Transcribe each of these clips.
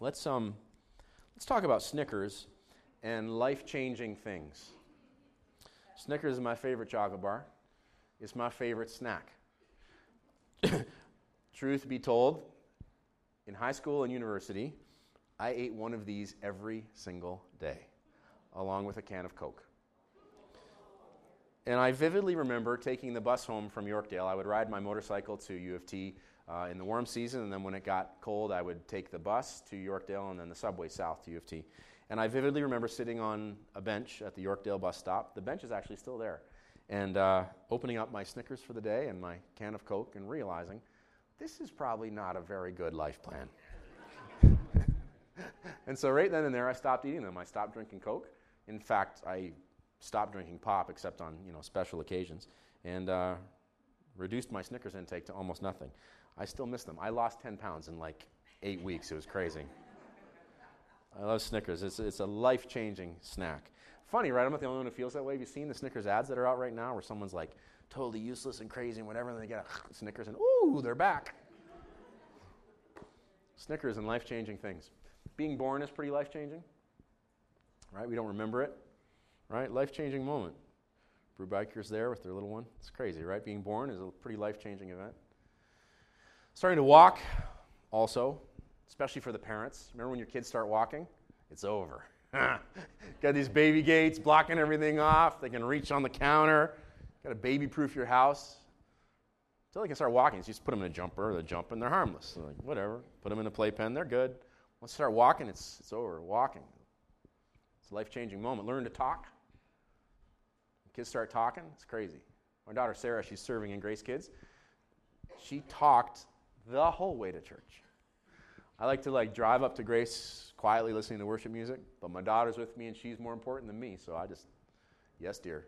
let's um, let's talk about Snickers and life-changing things. Snickers is my favorite chocolate bar. It's my favorite snack. Truth be told, in high school and university, I ate one of these every single day, along with a can of Coke. And I vividly remember taking the bus home from Yorkdale. I would ride my motorcycle to U of T uh, in the warm season, and then when it got cold, I would take the bus to Yorkdale and then the subway south to U of T. And I vividly remember sitting on a bench at the Yorkdale bus stop. The bench is actually still there. And uh, opening up my Snickers for the day and my can of Coke and realizing this is probably not a very good life plan. and so, right then and there, I stopped eating them. I stopped drinking Coke. In fact, I stopped drinking pop except on you know, special occasions and uh, reduced my Snickers intake to almost nothing. I still miss them. I lost 10 pounds in like eight weeks. It was crazy. I love Snickers. It's, it's a life changing snack. Funny, right? I'm not the only one who feels that way. Have you seen the Snickers ads that are out right now where someone's like totally useless and crazy and whatever, and they get a Snickers and ooh, they're back? Snickers and life changing things. Being born is pretty life changing, right? We don't remember it, right? Life changing moment. Brubaker's there with their little one. It's crazy, right? Being born is a pretty life changing event. Starting to walk, also, especially for the parents. Remember when your kids start walking? It's over. Got these baby gates blocking everything off. They can reach on the counter. Got to baby proof your house. Until they can start walking, so you just put them in a jumper, they're and they're harmless. They're like, whatever. Put them in a playpen, they're good. Once they start walking, it's, it's over. Walking. It's a life changing moment. Learn to talk. Kids start talking, it's crazy. My daughter Sarah, she's serving in Grace Kids. She talked the whole way to church. I like to like drive up to Grace quietly listening to worship music, but my daughter's with me and she's more important than me, so I just, yes, dear.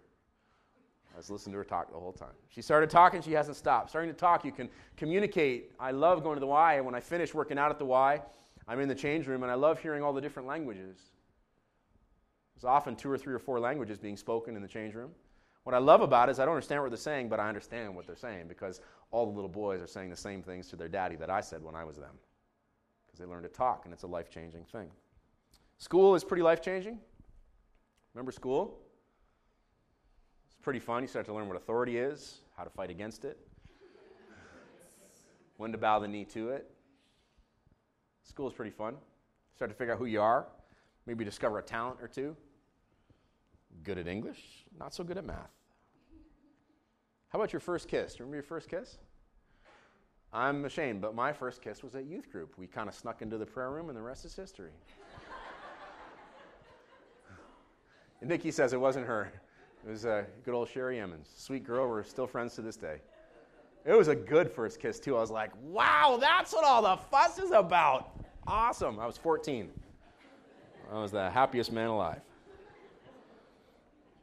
I was listening to her talk the whole time. She started talking, she hasn't stopped. Starting to talk, you can communicate. I love going to the Y, and when I finish working out at the Y, I'm in the change room and I love hearing all the different languages. There's often two or three or four languages being spoken in the change room. What I love about it is I don't understand what they're saying, but I understand what they're saying because all the little boys are saying the same things to their daddy that I said when I was them. Because they learn to talk, and it's a life changing thing. School is pretty life changing. Remember school? It's pretty fun. You start to learn what authority is, how to fight against it, when to bow the knee to it. School is pretty fun. Start to figure out who you are, maybe discover a talent or two. Good at English, not so good at math. How about your first kiss? Remember your first kiss? I'm ashamed, but my first kiss was at youth group. We kind of snuck into the prayer room, and the rest is history. and Nikki says it wasn't her. It was uh, good old Sherry Emmons. Sweet girl. We're still friends to this day. It was a good first kiss, too. I was like, wow, that's what all the fuss is about. Awesome. I was 14. I was the happiest man alive.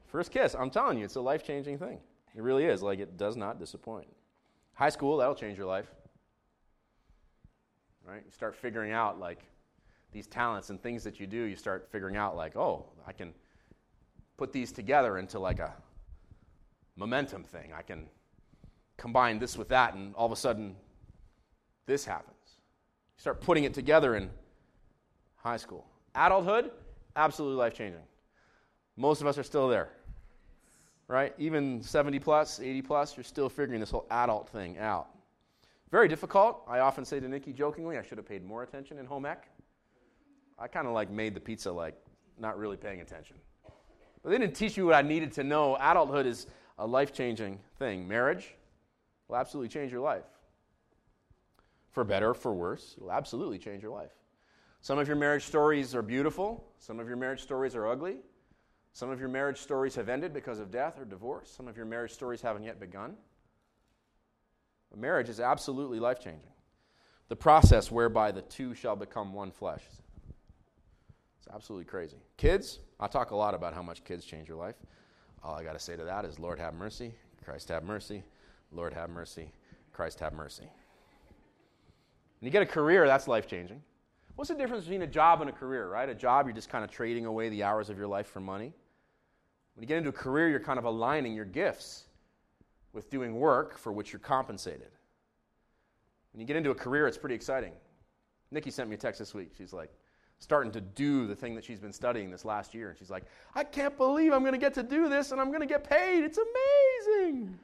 First kiss, I'm telling you, it's a life changing thing. It really is. Like, it does not disappoint. High school, that'll change your life. Right? You start figuring out, like, these talents and things that you do, you start figuring out, like, oh, I can put these together into, like, a momentum thing. I can combine this with that, and all of a sudden, this happens. You start putting it together in high school. Adulthood, absolutely life changing. Most of us are still there right? Even 70 plus, 80 plus, you're still figuring this whole adult thing out. Very difficult. I often say to Nikki jokingly, I should have paid more attention in home ec. I kind of like made the pizza like not really paying attention. But they didn't teach me what I needed to know. Adulthood is a life changing thing. Marriage will absolutely change your life. For better, or for worse, it will absolutely change your life. Some of your marriage stories are beautiful, some of your marriage stories are ugly. Some of your marriage stories have ended because of death or divorce. Some of your marriage stories haven't yet begun. But marriage is absolutely life changing. The process whereby the two shall become one flesh. It's absolutely crazy. Kids, I talk a lot about how much kids change your life. All I got to say to that is Lord have mercy, Christ have mercy, Lord have mercy, Christ have mercy. When you get a career, that's life changing. What's the difference between a job and a career, right? A job, you're just kind of trading away the hours of your life for money. When you get into a career, you're kind of aligning your gifts with doing work for which you're compensated. When you get into a career, it's pretty exciting. Nikki sent me a text this week. She's like, starting to do the thing that she's been studying this last year. And she's like, I can't believe I'm going to get to do this and I'm going to get paid. It's amazing.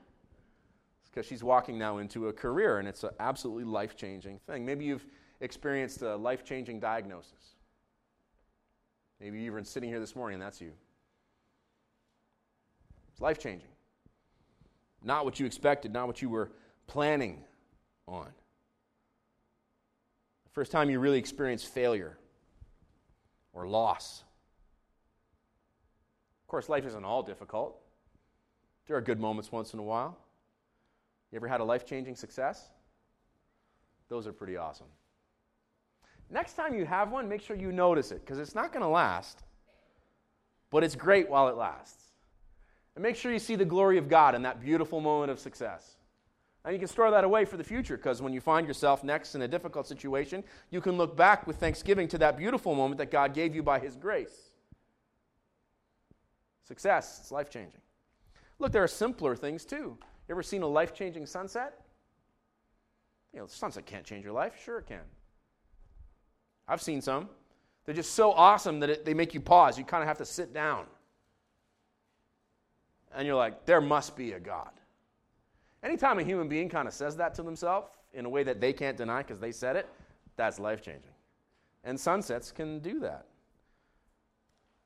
It's because she's walking now into a career and it's an absolutely life changing thing. Maybe you've experienced a life changing diagnosis. Maybe you're even sitting here this morning and that's you. Life changing. Not what you expected, not what you were planning on. The first time you really experience failure or loss. Of course, life isn't all difficult. There are good moments once in a while. You ever had a life changing success? Those are pretty awesome. Next time you have one, make sure you notice it because it's not going to last, but it's great while it lasts. And make sure you see the glory of God in that beautiful moment of success. And you can store that away for the future because when you find yourself next in a difficult situation, you can look back with thanksgiving to that beautiful moment that God gave you by His grace. Success, it's life changing. Look, there are simpler things too. You ever seen a life changing sunset? You know, sunset can't change your life. Sure, it can. I've seen some. They're just so awesome that it, they make you pause. You kind of have to sit down. And you're like, there must be a God. Anytime a human being kind of says that to themselves in a way that they can't deny because they said it, that's life changing. And sunsets can do that.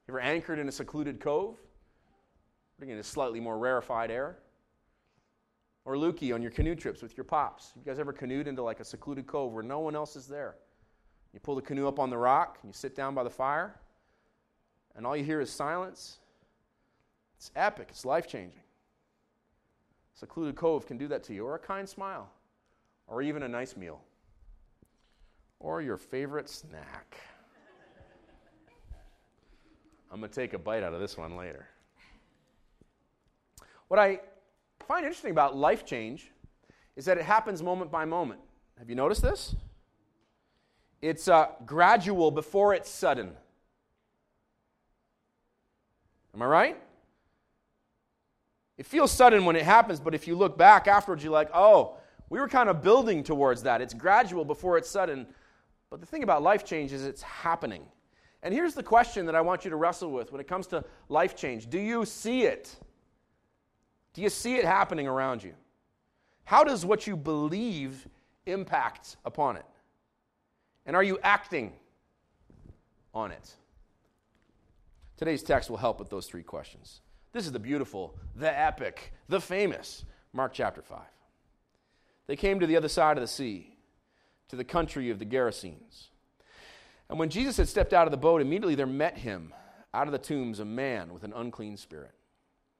If you're anchored in a secluded cove? Bringing a slightly more rarefied air? Or Lukey on your canoe trips with your pops. You guys ever canoed into like a secluded cove where no one else is there? You pull the canoe up on the rock and you sit down by the fire, and all you hear is silence. It's epic, it's life changing. Secluded cove can do that to you, or a kind smile, or even a nice meal, or your favorite snack. I'm going to take a bite out of this one later. What I find interesting about life change is that it happens moment by moment. Have you noticed this? It's uh, gradual before it's sudden. Am I right? It feels sudden when it happens, but if you look back afterwards, you're like, oh, we were kind of building towards that. It's gradual before it's sudden. But the thing about life change is it's happening. And here's the question that I want you to wrestle with when it comes to life change Do you see it? Do you see it happening around you? How does what you believe impact upon it? And are you acting on it? Today's text will help with those three questions. This is the beautiful, the epic, the famous Mark chapter 5. They came to the other side of the sea, to the country of the Gerasenes. And when Jesus had stepped out of the boat, immediately there met him out of the tombs a man with an unclean spirit.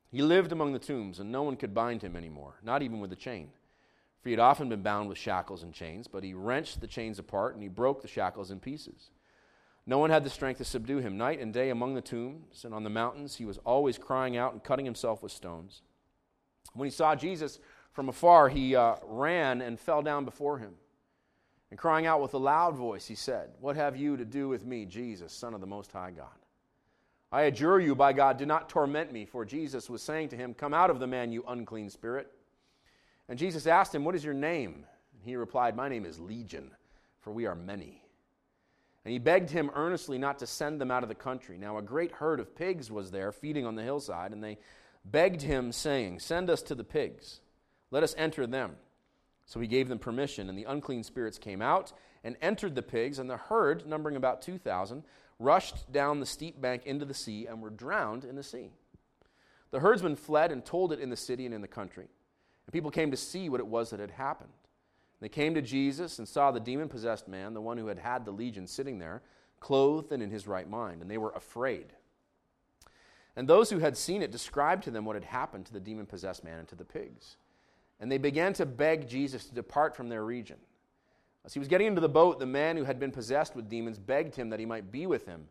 He lived among the tombs, and no one could bind him anymore, not even with a chain. For he had often been bound with shackles and chains, but he wrenched the chains apart and he broke the shackles in pieces. No one had the strength to subdue him. Night and day among the tombs and on the mountains, he was always crying out and cutting himself with stones. When he saw Jesus from afar, he uh, ran and fell down before him. And crying out with a loud voice, he said, What have you to do with me, Jesus, Son of the Most High God? I adjure you, by God, do not torment me. For Jesus was saying to him, Come out of the man, you unclean spirit. And Jesus asked him, What is your name? And he replied, My name is Legion, for we are many. And he begged him earnestly not to send them out of the country. Now, a great herd of pigs was there feeding on the hillside, and they begged him, saying, Send us to the pigs, let us enter them. So he gave them permission, and the unclean spirits came out and entered the pigs, and the herd, numbering about 2,000, rushed down the steep bank into the sea and were drowned in the sea. The herdsmen fled and told it in the city and in the country. And people came to see what it was that had happened. They came to Jesus and saw the demon possessed man, the one who had had the legion, sitting there, clothed and in his right mind, and they were afraid. And those who had seen it described to them what had happened to the demon possessed man and to the pigs. And they began to beg Jesus to depart from their region. As he was getting into the boat, the man who had been possessed with demons begged him that he might be with him.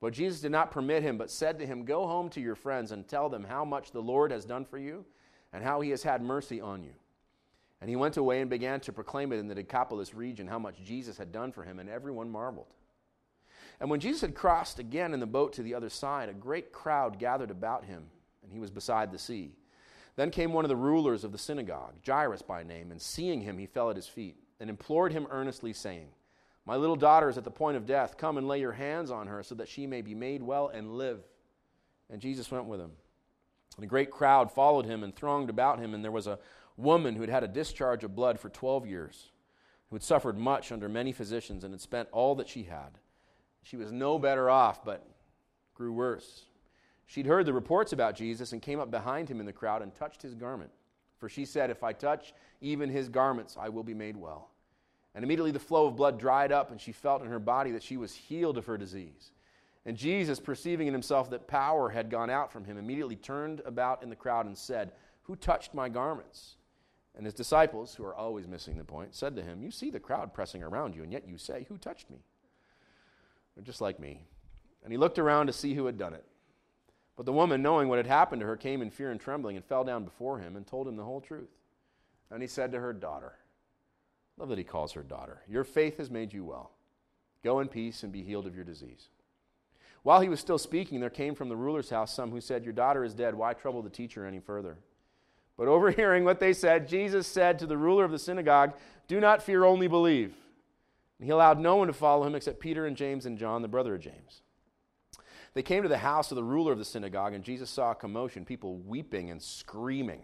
But Jesus did not permit him, but said to him, Go home to your friends and tell them how much the Lord has done for you and how he has had mercy on you. And he went away and began to proclaim it in the Decapolis region how much Jesus had done for him, and everyone marveled. And when Jesus had crossed again in the boat to the other side, a great crowd gathered about him, and he was beside the sea. Then came one of the rulers of the synagogue, Jairus by name, and seeing him, he fell at his feet and implored him earnestly, saying, My little daughter is at the point of death. Come and lay your hands on her so that she may be made well and live. And Jesus went with him. And a great crowd followed him and thronged about him, and there was a woman who had had a discharge of blood for 12 years, who had suffered much under many physicians and had spent all that she had. She was no better off, but grew worse. She'd heard the reports about Jesus and came up behind him in the crowd and touched his garment. For she said, If I touch even his garments, I will be made well. And immediately the flow of blood dried up, and she felt in her body that she was healed of her disease. And Jesus, perceiving in himself that power had gone out from him, immediately turned about in the crowd and said, Who touched my garments? And his disciples, who are always missing the point, said to him, You see the crowd pressing around you, and yet you say, Who touched me? They're just like me. And he looked around to see who had done it. But the woman, knowing what had happened to her, came in fear and trembling and fell down before him and told him the whole truth. And he said to her, Daughter, love that he calls her daughter, your faith has made you well. Go in peace and be healed of your disease. While he was still speaking, there came from the ruler's house some who said, Your daughter is dead. Why trouble the teacher any further? But overhearing what they said, Jesus said to the ruler of the synagogue, Do not fear, only believe. And he allowed no one to follow him except Peter and James and John, the brother of James. They came to the house of the ruler of the synagogue, and Jesus saw a commotion, people weeping and screaming.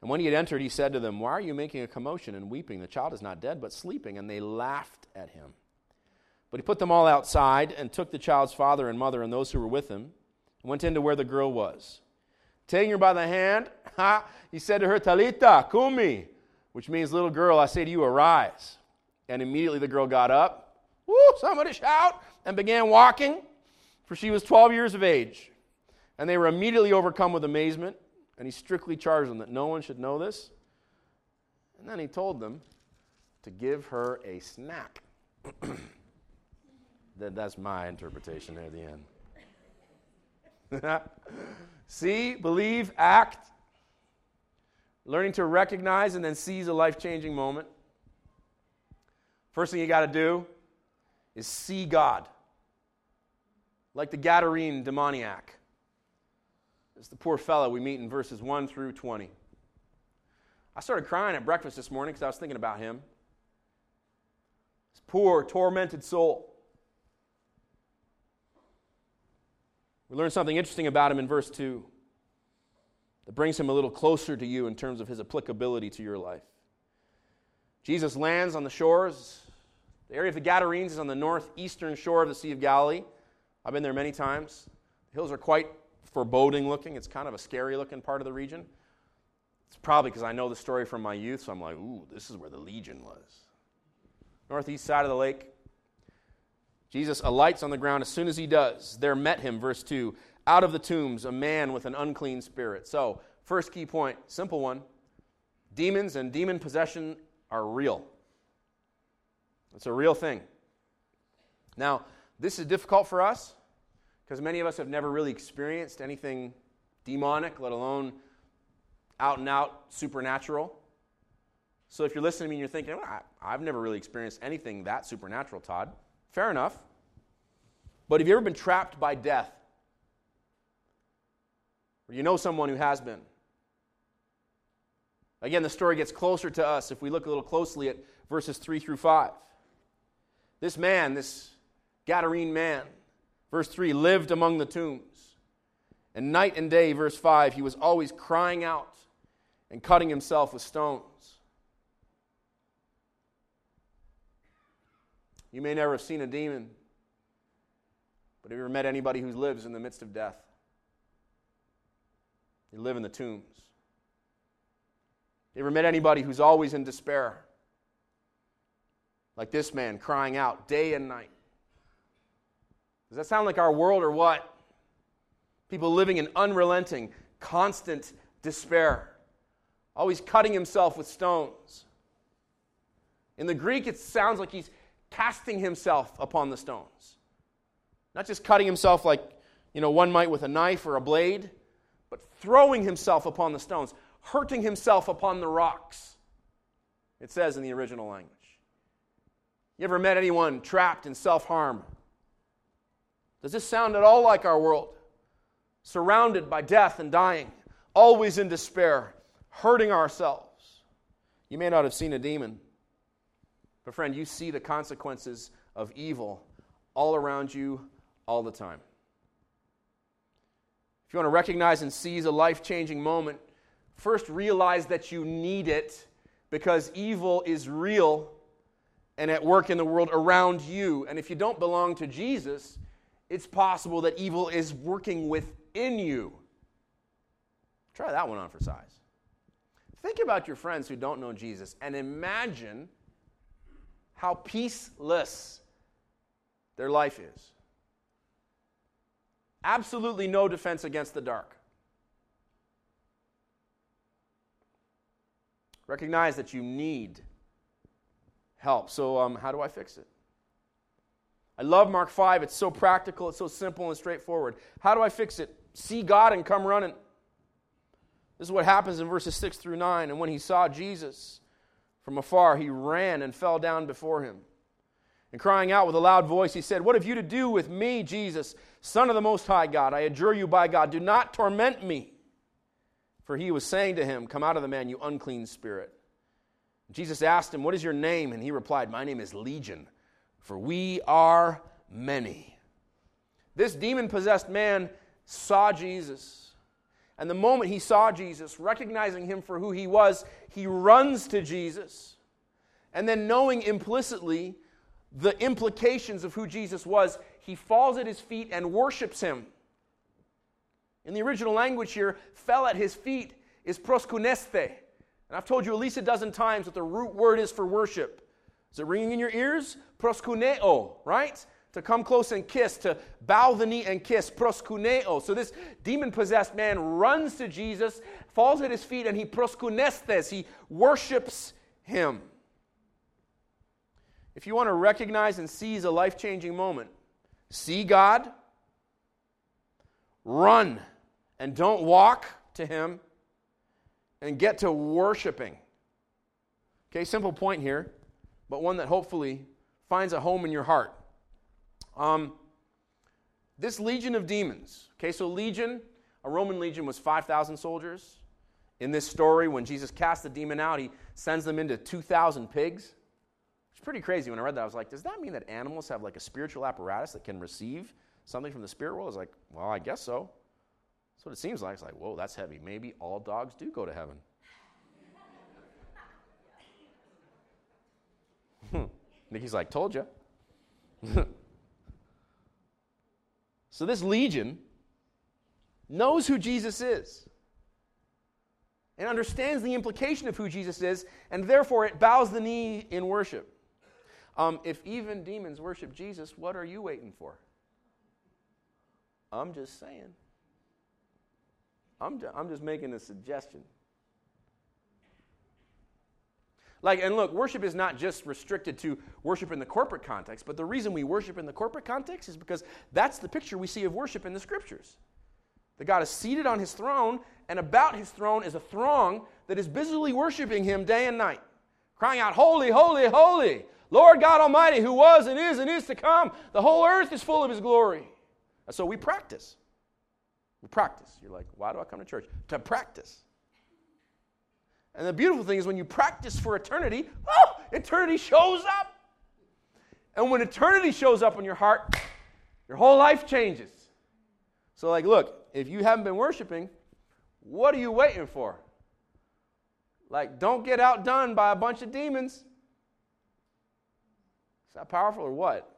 And when he had entered, he said to them, Why are you making a commotion and weeping? The child is not dead, but sleeping. And they laughed at him. But he put them all outside and took the child's father and mother and those who were with him and went into where the girl was. Taking her by the hand, ha, he said to her, Talitha, cumi, which means, little girl, I say to you, arise. And immediately the girl got up, woo, somebody shout, and began walking, for she was 12 years of age. And they were immediately overcome with amazement, and he strictly charged them that no one should know this. And then he told them to give her a snack. that, that's my interpretation there at the end. See, believe, act, learning to recognize and then seize a life changing moment. First thing you got to do is see God. Like the Gadarene demoniac. It's the poor fellow we meet in verses 1 through 20. I started crying at breakfast this morning because I was thinking about him. This poor, tormented soul. We learn something interesting about him in verse 2 that brings him a little closer to you in terms of his applicability to your life. Jesus lands on the shores. The area of the Gadarenes is on the northeastern shore of the Sea of Galilee. I've been there many times. The hills are quite foreboding looking. It's kind of a scary looking part of the region. It's probably because I know the story from my youth, so I'm like, ooh, this is where the Legion was. Northeast side of the lake, Jesus alights on the ground as soon as he does. There met him, verse 2, out of the tombs, a man with an unclean spirit. So, first key point, simple one demons and demon possession are real. It's a real thing. Now, this is difficult for us because many of us have never really experienced anything demonic, let alone out and out supernatural. So if you're listening to me and you're thinking, well, I've never really experienced anything that supernatural, Todd, Fair enough. But have you ever been trapped by death? Or you know someone who has been? Again, the story gets closer to us if we look a little closely at verses 3 through 5. This man, this Gadarene man, verse 3, lived among the tombs. And night and day, verse 5, he was always crying out and cutting himself with stones. You may never have seen a demon, but have you ever met anybody who lives in the midst of death? They live in the tombs. Have you ever met anybody who's always in despair? Like this man crying out day and night. Does that sound like our world or what? People living in unrelenting, constant despair, always cutting himself with stones. In the Greek, it sounds like he's casting himself upon the stones. Not just cutting himself like, you know, one might with a knife or a blade, but throwing himself upon the stones, hurting himself upon the rocks. It says in the original language. You ever met anyone trapped in self harm? Does this sound at all like our world? Surrounded by death and dying, always in despair, hurting ourselves. You may not have seen a demon, But, friend, you see the consequences of evil all around you all the time. If you want to recognize and seize a life changing moment, first realize that you need it because evil is real and at work in the world around you. And if you don't belong to Jesus, it's possible that evil is working within you. Try that one on for size. Think about your friends who don't know Jesus and imagine how peaceless their life is. Absolutely no defense against the dark. Recognize that you need help. So, um, how do I fix it? I love Mark 5. It's so practical, it's so simple and straightforward. How do I fix it? See God and come running. This is what happens in verses 6 through 9. And when he saw Jesus from afar, he ran and fell down before him. And crying out with a loud voice, he said, What have you to do with me, Jesus, Son of the Most High God? I adjure you by God, do not torment me. For he was saying to him, Come out of the man, you unclean spirit. Jesus asked him, What is your name? And he replied, My name is Legion, for we are many. This demon possessed man saw Jesus. And the moment he saw Jesus, recognizing him for who he was, he runs to Jesus. And then, knowing implicitly the implications of who Jesus was, he falls at his feet and worships him. In the original language here, fell at his feet is proskuneste. And I've told you at least a dozen times what the root word is for worship. Is it ringing in your ears? Proskuneo, right? To come close and kiss, to bow the knee and kiss, proskuneo. So this demon possessed man runs to Jesus, falls at his feet, and he proskunestes, he worships him. If you want to recognize and seize a life changing moment, see God, run, and don't walk to him and get to worshiping. Okay, simple point here, but one that hopefully finds a home in your heart. Um, this legion of demons, okay, so legion, a Roman legion was 5,000 soldiers. In this story, when Jesus casts the demon out, he sends them into 2,000 pigs. It's pretty crazy. When I read that, I was like, does that mean that animals have like a spiritual apparatus that can receive something from the spirit world? I was like, well, I guess so. That's what it seems like. It's like, whoa, that's heavy. Maybe all dogs do go to heaven. Nikki's like, told you. so this legion knows who Jesus is and understands the implication of who Jesus is, and therefore it bows the knee in worship. Um, if even demons worship Jesus, what are you waiting for? I'm just saying. I'm, I'm just making a suggestion. Like, and look, worship is not just restricted to worship in the corporate context, but the reason we worship in the corporate context is because that's the picture we see of worship in the scriptures. That God is seated on his throne, and about his throne is a throng that is busily worshiping him day and night, crying out, Holy, holy, holy, Lord God Almighty, who was and is and is to come. The whole earth is full of his glory. And so we practice. We practice. You're like, why do I come to church? To practice. And the beautiful thing is when you practice for eternity, oh, eternity shows up. And when eternity shows up in your heart, your whole life changes. So, like, look, if you haven't been worshiping, what are you waiting for? Like, don't get outdone by a bunch of demons. Is that powerful or what?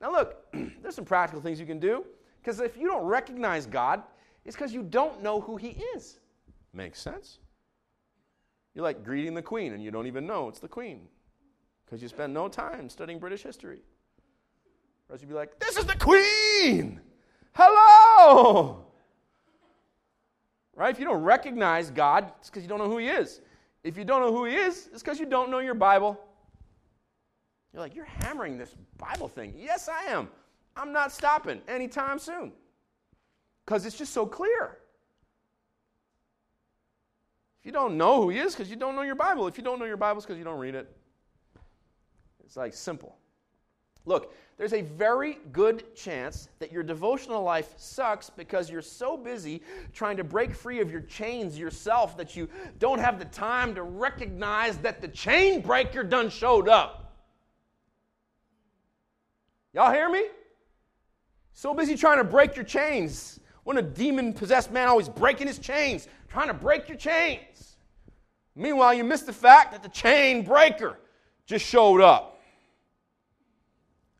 Now, look, there's some practical things you can do. Because if you don't recognize God, it's because you don't know who He is. Makes sense. You're like greeting the Queen and you don't even know it's the Queen because you spend no time studying British history. Or else you'd be like, This is the Queen! Hello! Right? If you don't recognize God, it's because you don't know who He is. If you don't know who He is, it's because you don't know your Bible. You're like, You're hammering this Bible thing. Yes, I am. I'm not stopping anytime soon because it's just so clear. You don't know who he is, because you don't know your Bible. If you don't know your Bible, it's because you don't read it. It's like simple. Look, there's a very good chance that your devotional life sucks because you're so busy trying to break free of your chains yourself that you don't have the time to recognize that the chain breaker done showed up. Y'all hear me? So busy trying to break your chains. When a demon possessed man always breaking his chains, trying to break your chains. Meanwhile, you miss the fact that the chain breaker just showed up.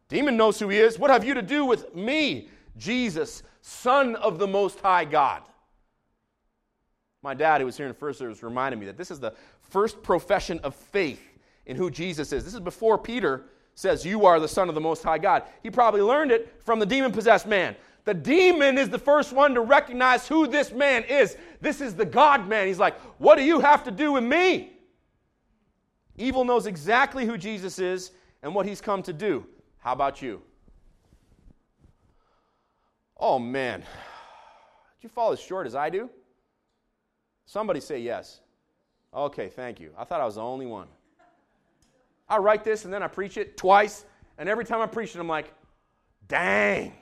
Demon knows who he is. What have you to do with me, Jesus, Son of the Most High God? My dad, who was here in the first service, reminded me that this is the first profession of faith in who Jesus is. This is before Peter says, You are the Son of the Most High God. He probably learned it from the demon possessed man. The demon is the first one to recognize who this man is. This is the God man. He's like, What do you have to do with me? Evil knows exactly who Jesus is and what he's come to do. How about you? Oh man, did you fall as short as I do? Somebody say yes. Okay, thank you. I thought I was the only one. I write this and then I preach it twice, and every time I preach it, I'm like, dang,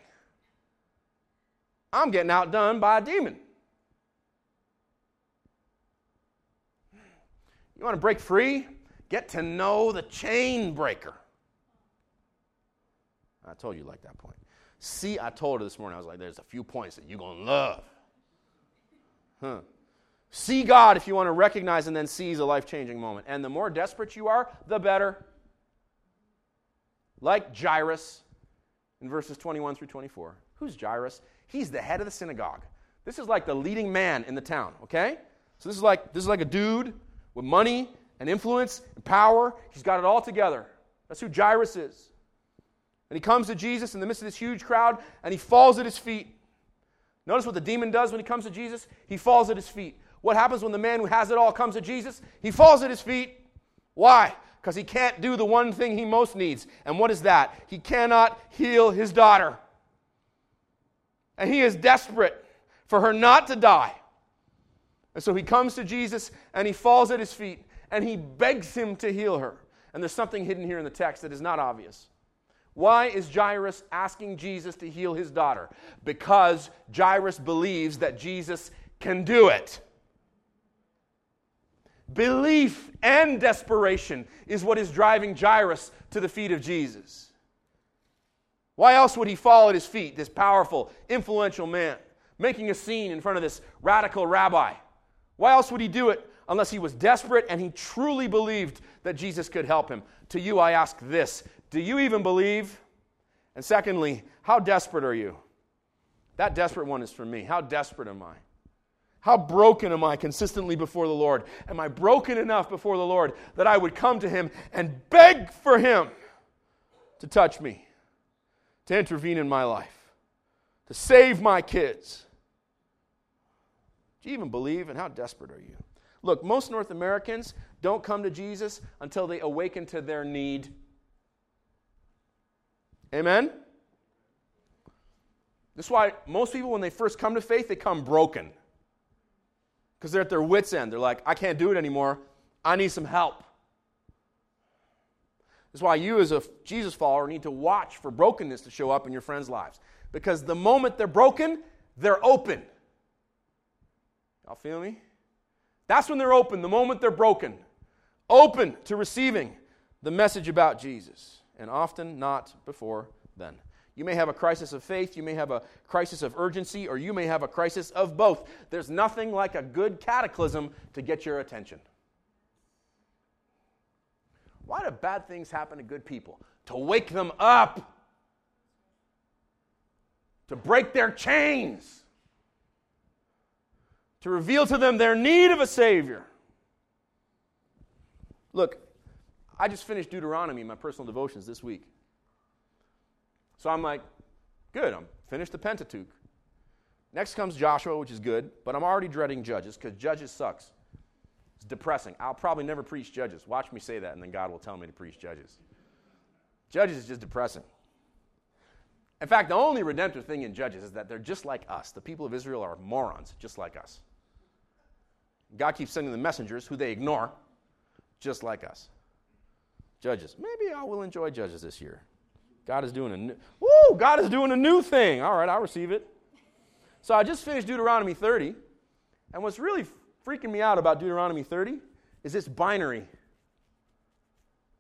I'm getting outdone by a demon. You want to break free? Get to know the chain breaker. I told you like that point. See, I told her this morning, I was like, there's a few points that you're going to love. Huh. See God if you want to recognize and then seize a life changing moment. And the more desperate you are, the better. Like Jairus in verses 21 through 24. Who's Jairus? He's the head of the synagogue. This is like the leading man in the town, okay? So this is like this is like a dude with money and influence and power. He's got it all together. That's who Jairus is. And he comes to Jesus in the midst of this huge crowd and he falls at his feet. Notice what the demon does when he comes to Jesus? He falls at his feet. What happens when the man who has it all comes to Jesus? He falls at his feet. Why? Because he can't do the one thing he most needs. And what is that? He cannot heal his daughter. And he is desperate for her not to die. And so he comes to Jesus and he falls at his feet and he begs him to heal her. And there's something hidden here in the text that is not obvious. Why is Jairus asking Jesus to heal his daughter? Because Jairus believes that Jesus can do it. Belief and desperation is what is driving Jairus to the feet of Jesus. Why else would he fall at his feet, this powerful, influential man, making a scene in front of this radical rabbi? Why else would he do it unless he was desperate and he truly believed that Jesus could help him? To you, I ask this do you even believe? And secondly, how desperate are you? That desperate one is for me. How desperate am I? How broken am I consistently before the Lord? Am I broken enough before the Lord that I would come to Him and beg for Him to touch me, to intervene in my life, to save my kids? Do you even believe? And how desperate are you? Look, most North Americans don't come to Jesus until they awaken to their need. Amen? This is why most people, when they first come to faith, they come broken. Because they're at their wits' end. They're like, I can't do it anymore. I need some help. This is why you, as a Jesus follower, need to watch for brokenness to show up in your friends' lives. Because the moment they're broken, they're open. Y'all feel me? That's when they're open, the moment they're broken. Open to receiving the message about Jesus and often not before then. You may have a crisis of faith, you may have a crisis of urgency, or you may have a crisis of both. There's nothing like a good cataclysm to get your attention. Why do bad things happen to good people? To wake them up, to break their chains, to reveal to them their need of a Savior. Look, I just finished Deuteronomy, my personal devotions, this week. So I'm like, good, I'm finished the Pentateuch. Next comes Joshua, which is good, but I'm already dreading Judges because Judges sucks. It's depressing. I'll probably never preach Judges. Watch me say that, and then God will tell me to preach Judges. Judges is just depressing. In fact, the only redemptive thing in Judges is that they're just like us. The people of Israel are morons, just like us. God keeps sending the messengers who they ignore, just like us. Judges. Maybe I will enjoy Judges this year. God is doing a new, woo, God is doing a new thing. All right, I'll receive it. So I just finished Deuteronomy 30, and what's really freaking me out about Deuteronomy 30 is it's binary.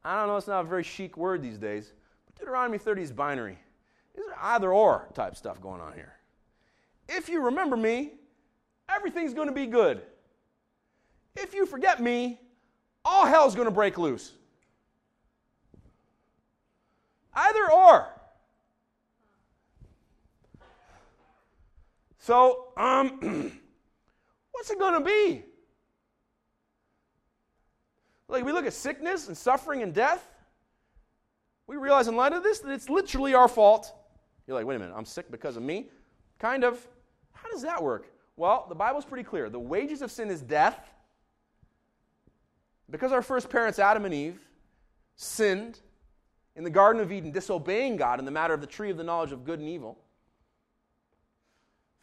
I don't know, it's not a very chic word these days, but Deuteronomy 30 is binary. It's either or type stuff going on here. If you remember me, everything's going to be good. If you forget me, all hell's going to break loose. Either or. So, um, what's it going to be? Like, we look at sickness and suffering and death. We realize in light of this that it's literally our fault. You're like, wait a minute, I'm sick because of me? Kind of. How does that work? Well, the Bible's pretty clear. The wages of sin is death. Because our first parents, Adam and Eve, sinned in the Garden of Eden, disobeying God in the matter of the tree of the knowledge of good and evil,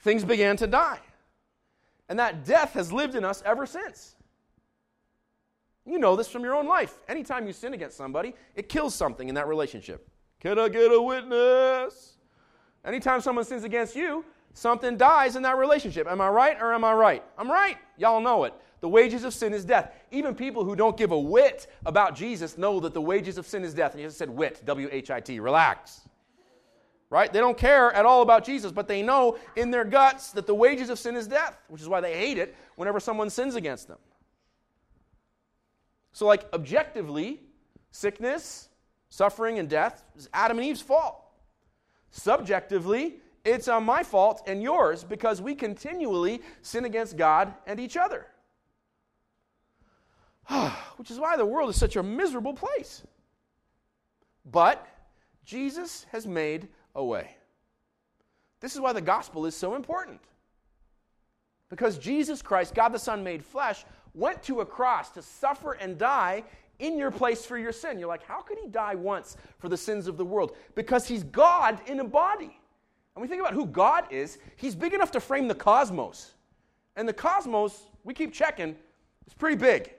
things began to die. And that death has lived in us ever since. You know this from your own life. Anytime you sin against somebody, it kills something in that relationship. Can I get a witness? Anytime someone sins against you, something dies in that relationship. Am I right or am I right? I'm right. Y'all know it. The wages of sin is death. Even people who don't give a whit about Jesus know that the wages of sin is death. And Jesus said wit, W H I T, relax. Right? They don't care at all about Jesus, but they know in their guts that the wages of sin is death, which is why they hate it whenever someone sins against them. So, like, objectively, sickness, suffering, and death is Adam and Eve's fault. Subjectively, it's on my fault and yours because we continually sin against God and each other. Which is why the world is such a miserable place. But Jesus has made a way. This is why the gospel is so important. Because Jesus Christ, God the Son made flesh, went to a cross to suffer and die in your place for your sin. You're like, how could he die once for the sins of the world? Because he's God in a body. And we think about who God is, he's big enough to frame the cosmos. And the cosmos, we keep checking, is pretty big.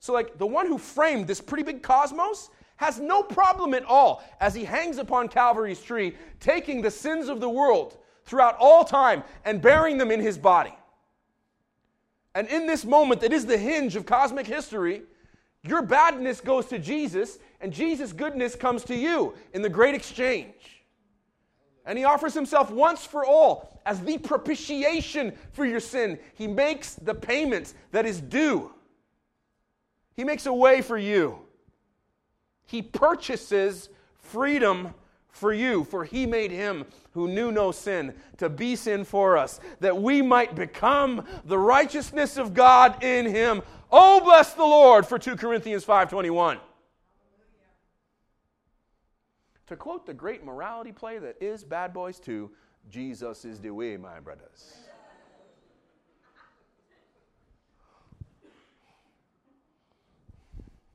So, like, the one who framed this pretty big cosmos has no problem at all as he hangs upon Calvary's tree, taking the sins of the world throughout all time and bearing them in his body. And in this moment that is the hinge of cosmic history, your badness goes to Jesus, and Jesus' goodness comes to you in the great exchange. And he offers himself once for all as the propitiation for your sin. He makes the payment that is due. He makes a way for you. He purchases freedom for you, for he made him who knew no sin to be sin for us, that we might become the righteousness of God in him. Oh, bless the Lord for 2 Corinthians 5:21. To quote the great morality play that is Bad Boys 2, Jesus is the way, my brothers.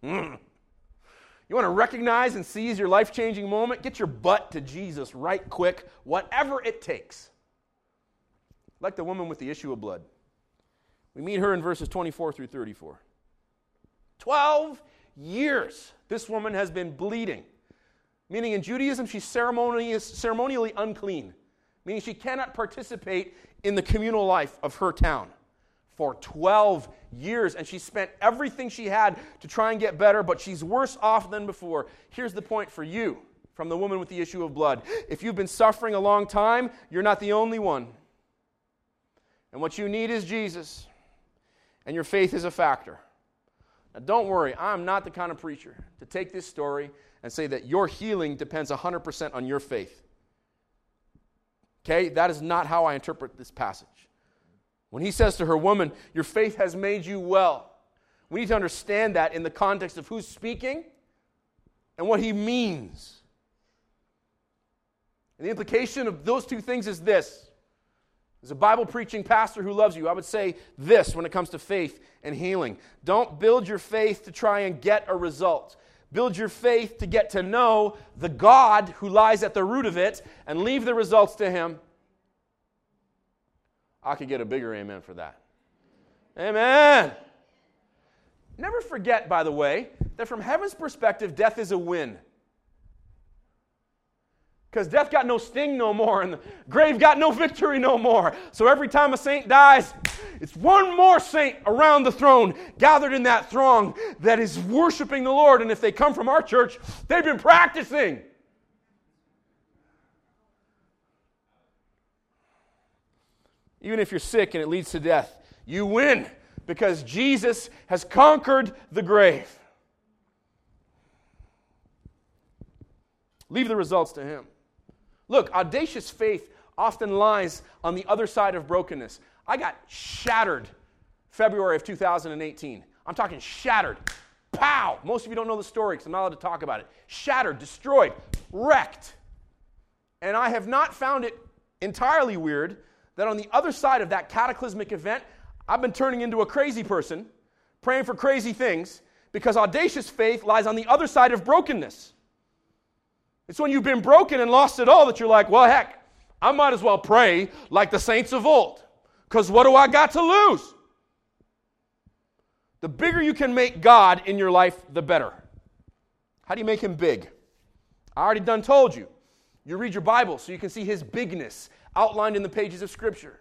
Mm. You want to recognize and seize your life changing moment? Get your butt to Jesus right quick, whatever it takes. Like the woman with the issue of blood. We meet her in verses 24 through 34. 12 years this woman has been bleeding. Meaning in Judaism, she's ceremonially unclean, meaning she cannot participate in the communal life of her town for 12 years. And she spent everything she had to try and get better, but she's worse off than before. Here's the point for you from the woman with the issue of blood. If you've been suffering a long time, you're not the only one. And what you need is Jesus, and your faith is a factor. Now, don't worry, I'm not the kind of preacher to take this story and say that your healing depends 100% on your faith. Okay? That is not how I interpret this passage. When he says to her, Woman, your faith has made you well, we need to understand that in the context of who's speaking and what he means. And the implication of those two things is this. As a Bible preaching pastor who loves you, I would say this when it comes to faith and healing. Don't build your faith to try and get a result. Build your faith to get to know the God who lies at the root of it and leave the results to Him. I could get a bigger amen for that. Amen. Never forget, by the way, that from heaven's perspective, death is a win. Because death got no sting no more, and the grave got no victory no more. So every time a saint dies, it's one more saint around the throne, gathered in that throng that is worshiping the Lord. And if they come from our church, they've been practicing. Even if you're sick and it leads to death, you win because Jesus has conquered the grave. Leave the results to Him. Look, audacious faith often lies on the other side of brokenness. I got shattered February of 2018. I'm talking shattered. Pow! Most of you don't know the story because I'm not allowed to talk about it. Shattered, destroyed, wrecked. And I have not found it entirely weird that on the other side of that cataclysmic event, I've been turning into a crazy person, praying for crazy things, because audacious faith lies on the other side of brokenness. It's when you've been broken and lost it all that you're like, well, heck, I might as well pray like the saints of old, because what do I got to lose? The bigger you can make God in your life, the better. How do you make him big? I already done told you. You read your Bible so you can see his bigness outlined in the pages of Scripture.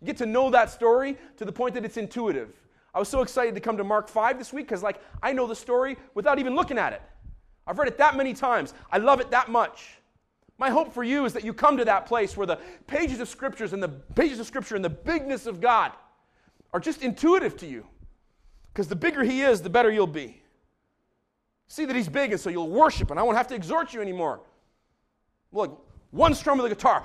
You get to know that story to the point that it's intuitive. I was so excited to come to Mark 5 this week because, like, I know the story without even looking at it. I've read it that many times. I love it that much. My hope for you is that you come to that place where the pages of scriptures and the pages of scripture and the bigness of God are just intuitive to you. Because the bigger he is, the better you'll be. See that he's big, and so you'll worship, and I won't have to exhort you anymore. Look, one strum of the guitar,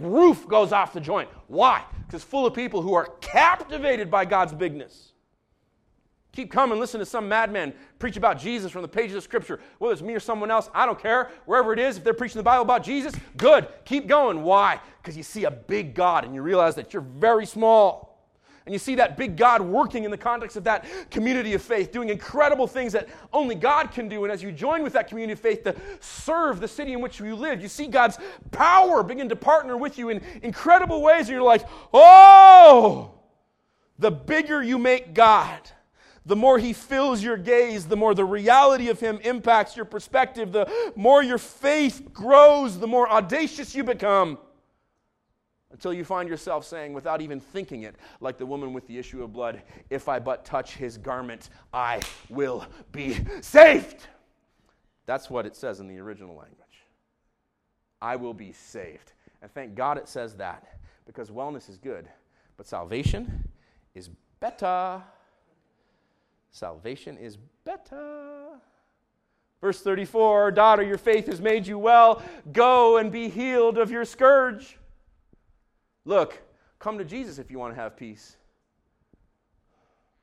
roof goes off the joint. Why? Because full of people who are captivated by God's bigness. Keep coming, listen to some madman preach about Jesus from the pages of Scripture. Whether it's me or someone else, I don't care. Wherever it is, if they're preaching the Bible about Jesus, good. Keep going. Why? Because you see a big God and you realize that you're very small. And you see that big God working in the context of that community of faith, doing incredible things that only God can do. And as you join with that community of faith to serve the city in which you live, you see God's power begin to partner with you in incredible ways. And you're like, oh, the bigger you make God the more he fills your gaze, the more the reality of him impacts your perspective, the more your faith grows, the more audacious you become. Until you find yourself saying, without even thinking it, like the woman with the issue of blood, if I but touch his garment, I will be saved. That's what it says in the original language. I will be saved. And thank God it says that, because wellness is good, but salvation is better. Salvation is better. Verse 34 Daughter, your faith has made you well. Go and be healed of your scourge. Look, come to Jesus if you want to have peace.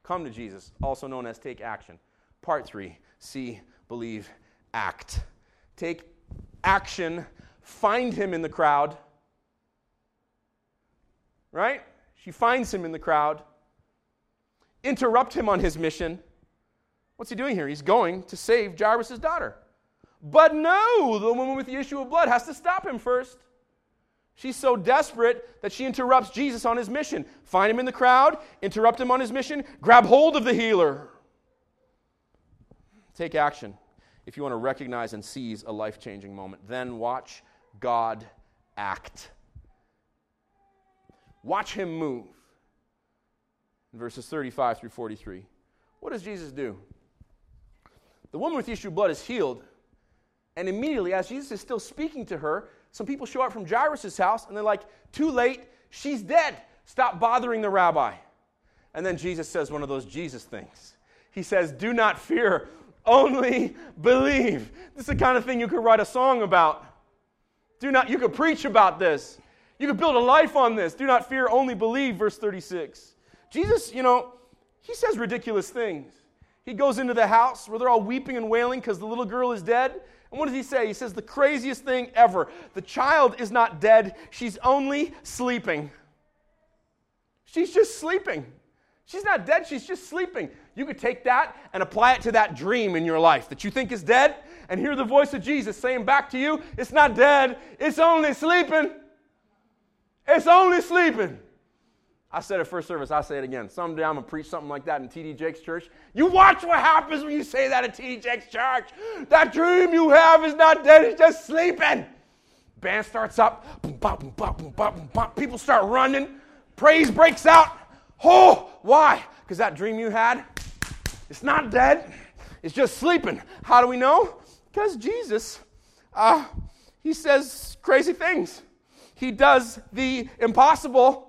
Come to Jesus, also known as take action. Part three see, believe, act. Take action, find him in the crowd. Right? She finds him in the crowd interrupt him on his mission. What's he doing here? He's going to save Jairus' daughter. But no, the woman with the issue of blood has to stop him first. She's so desperate that she interrupts Jesus on his mission. Find him in the crowd, interrupt him on his mission, grab hold of the healer. Take action if you want to recognize and seize a life changing moment. Then watch God act. Watch him move in verses 35 through 43. What does Jesus do? The woman with issue of blood is healed. And immediately, as Jesus is still speaking to her, some people show up from Jairus' house and they're like, Too late, she's dead. Stop bothering the rabbi. And then Jesus says one of those Jesus things. He says, Do not fear, only believe. This is the kind of thing you could write a song about. Do not, you could preach about this. You could build a life on this. Do not fear, only believe, verse 36. Jesus, you know, he says ridiculous things. He goes into the house where they're all weeping and wailing because the little girl is dead. And what does he say? He says the craziest thing ever. The child is not dead, she's only sleeping. She's just sleeping. She's not dead, she's just sleeping. You could take that and apply it to that dream in your life that you think is dead and hear the voice of Jesus saying back to you, It's not dead, it's only sleeping. It's only sleeping. I said it first service, I'll say it again. Someday I'm going to preach something like that in TD Jakes' church. You watch what happens when you say that at TD Jakes' church. That dream you have is not dead, it's just sleeping. Band starts up, boom, bop, boom, bop, boom, bop, boom, bop. people start running, praise breaks out. Oh, why? Because that dream you had, it's not dead, it's just sleeping. How do we know? Because Jesus, uh, he says crazy things. He does the impossible.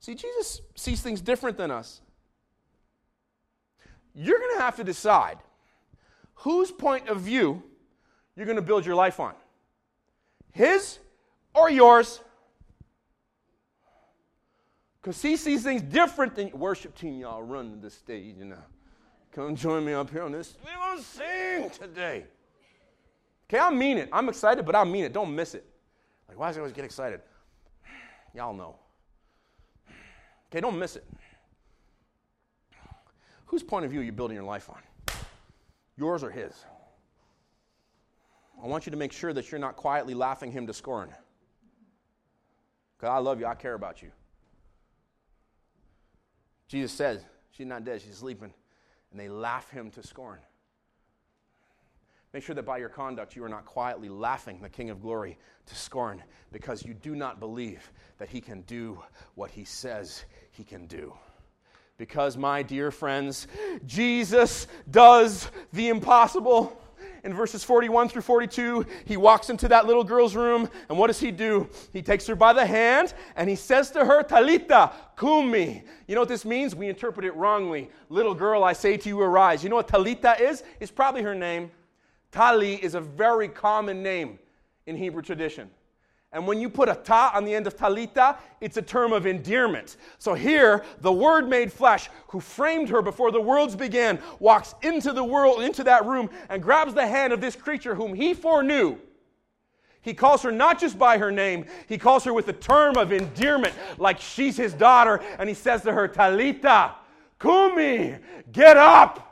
See, Jesus sees things different than us. You're going to have to decide whose point of view you're going to build your life on his or yours? Because he sees things different than worship team, y'all run to the stage and uh, come join me up here on this. Going to sing today. Okay, I mean it. I'm excited, but I mean it. Don't miss it. Like, why does he always get excited? Y'all know. Okay, don't miss it. Whose point of view are you building your life on? Yours or his? I want you to make sure that you're not quietly laughing him to scorn. Because I love you, I care about you. Jesus says, She's not dead, she's sleeping. And they laugh him to scorn. Make sure that by your conduct you are not quietly laughing the King of Glory to scorn because you do not believe that he can do what he says he can do. Because, my dear friends, Jesus does the impossible in verses 41 through 42, he walks into that little girl's room, and what does he do? He takes her by the hand and he says to her, Talitha, cumi. You know what this means? We interpret it wrongly. Little girl, I say to you, arise. You know what Talitha is? It's probably her name. Tali is a very common name in Hebrew tradition. And when you put a ta on the end of talitha, it's a term of endearment. So here, the Word made flesh, who framed her before the worlds began, walks into the world, into that room, and grabs the hand of this creature whom he foreknew. He calls her not just by her name, he calls her with a term of endearment, like she's his daughter, and he says to her, Talitha, Cumi, get up.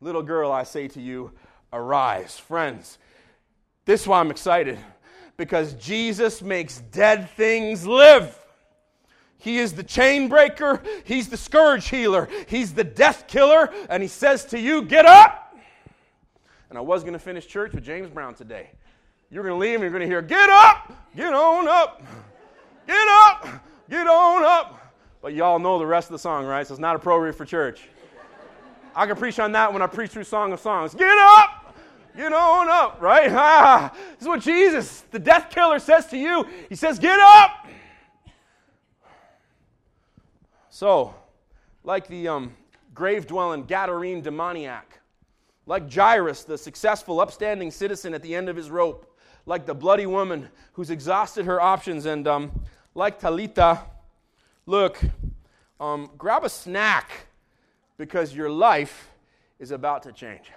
Little girl, I say to you, arise. Friends, this is why I'm excited because Jesus makes dead things live. He is the chain breaker, He's the scourge healer, He's the death killer, and He says to you, Get up! And I was going to finish church with James Brown today. You're going to leave and you're going to hear, Get up! Get on up! Get up! Get on up! But y'all know the rest of the song, right? So it's not appropriate for church. I can preach on that when I preach through Song of Songs. Get up! Get on up, right? Ah, this is what Jesus, the death killer, says to you. He says, Get up! So, like the um, grave dwelling Gadarene demoniac, like Jairus, the successful, upstanding citizen at the end of his rope, like the bloody woman who's exhausted her options, and um, like Talitha, look, um, grab a snack because your life is about to change.